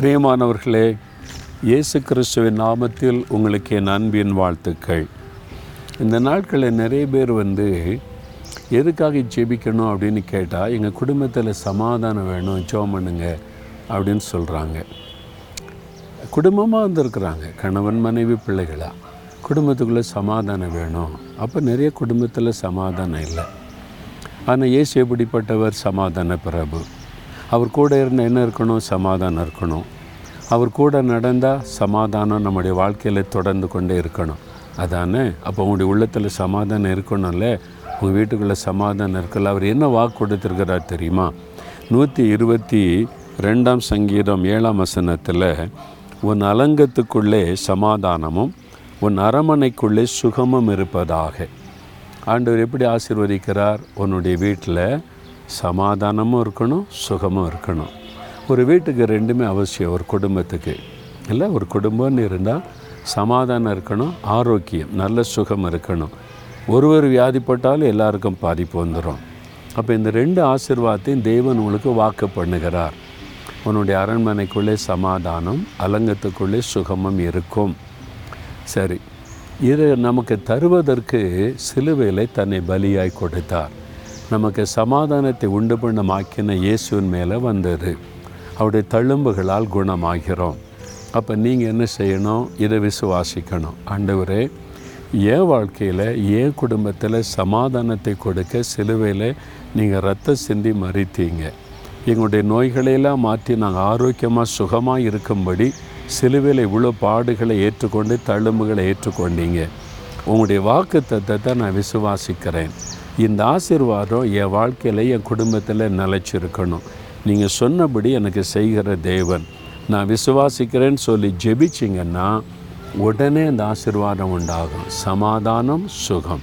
பிரியமானவர்களே இயேசு கிறிஸ்துவின் நாமத்தில் உங்களுக்கு என் அன்பின் வாழ்த்துக்கள். இந்த நாட்களில் நிறைய பேர் வந்து எதுக்காக ஜெபிக்கணும்? அப்படின்னு கேட்டால் எங்கள் குடும்பத்தில் சமாதானம் வேணும் ஜோம் பண்ணுங்க அப்படின்னு சொல்கிறாங்க குடும்பமாக வந்திருக்கிறாங்க கணவன் மனைவி பிள்ளைகளாக குடும்பத்துக்குள்ளே சமாதானம் வேணும். அப்போ நிறைய குடும்பத்தில் சமாதானம் இல்லை. ஆனால் இயேசு எப்படிப்பட்டவர்? சமாதான பிரபு. அவர் கூட இருந்த என்ன இருக்கணும்? சமாதானம் இருக்கணும். அவர் கூட நடந்தால் சமாதானம் நம்முடைய வாழ்க்கையில் தொடர்ந்து கொண்டே இருக்கணும். அதானே? அப்போ உங்களுடைய உள்ளத்தில் சமாதானம் இருக்கணும்ல? உங்கள் வீட்டுக்குள்ளே சமாதானம் இருக்கல அவர் என்ன வாக்கு கொடுத்துருக்கிறார் தெரியுமா? நூற்றி இருபத்தி ரெண்டாம் சங்கீதம் ஏழாம் வசனத்தில் உன் அலங்கத்துக்குள்ளே சமாதானமும் உன் அரமனைக்குள்ளே சுகமும் இருப்பதாக. ஆண்டவர் எப்படி ஆசிர்வதிக்கிறார்? உன்னுடைய வீட்டில் சமாதானமும் இருக்கணும் சுகமும் இருக்கணும். ஒரு வீட்டுக்கு ரெண்டுமே அவசியம் ஒரு குடும்பத்துக்கு. இல்லை ஒரு குடும்பம்னு இருந்தால் சமாதானம் இருக்கணும் ஆரோக்கியம் நல்ல சுகம் இருக்கணும். ஒருவர் வியாதிப்பட்டாலும் எல்லாருக்கும் பாதிப்பு வந்துடும் அப்போ இந்த ரெண்டு ஆசிர்வாதத்தையும் தேவன் உங்களுக்கு வாக்கு பண்ணுகிறார். உன்னுடைய அரண்மனைக்குள்ளே சமாதானம் அலங்கத்துக்குள்ளே சுகமும் இருக்கும். சரி இது நமக்கு தருவதற்கு சிலுவையில் தன்னை பலியாய் கொடுத்தார். நமக்கு சமாதானத்தை உண்டு பண்ண மாக்கின இயேசுவின் மேலே வந்தது. அவருடைய தழும்புகளால் குணமாகிறோம். அப்போ நீங்கள் என்ன செய்யணும்? இதை விசுவாசிக்கணும். ஆண்டவரே என் வாழ்க்கையில் என் குடும்பத்தில் சமாதானத்தை கொடுக்க சிலுவையில் நீங்கள் ரத்த சிந்தி மறித்தீங்க. எங்களுடைய நோய்களையெல்லாம் மாற்றி நாங்கள் ஆரோக்கியமாக சுகமாக இருக்கும்படி சிலுவையில் இவ்வளோ பாடுகளை ஏற்றுக்கொண்டு தழும்புகளை ஏற்றுக்கொண்டீங்க. உங்களுடைய வாக்கு தத்தத்தை நான் விசுவாசிக்கிறேன். இந்த ஆசிர்வாதம் என் வாழ்க்கையில் என் குடும்பத்தில் நிலச்சிருக்கணும். நீங்கள் சொன்னபடி எனக்கு செய்கிற தேவன். நான் விசுவாசிக்கிறேன்னு சொல்லி ஜெபிச்சிங்கன்னா உடனே அந்த ஆசிர்வாதம் உண்டாகும். சமாதானம் சுகம்.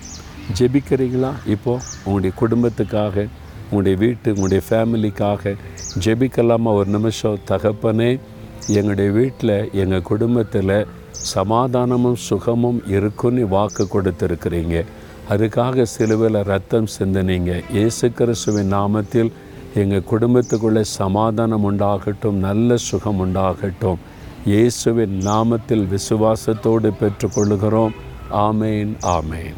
ஜெபிக்கிறீங்களா? இப்போது உங்களுடைய குடும்பத்துக்காக உங்களுடைய வீட்டு உங்களுடைய ஃபேமிலிக்காக ஜெபிக்கலாமா? ஒரு நிமிஷம். தகப்பனே எங்களுடைய வீட்டில் எங்கள் குடும்பத்தில் சமாதானமும் சுகமும் இருக்குன்னு வாக்கு கொடுத்துருக்குறீங்க. அதுக்காக சிலுவையில் ரத்தம் சிந்தினீங்க இயேசு கிறிஸ்துவின் நாமத்தில் எங்கள் குடும்பத்துக்குள்ளே சமாதானம் உண்டாகட்டும் நல்ல சுகம் உண்டாகட்டும். இயேசுவின் நாமத்தில் விசுவாசத்தோடு பெற்றுக்கொள்கிறோம். ஆமேன் ஆமேன்.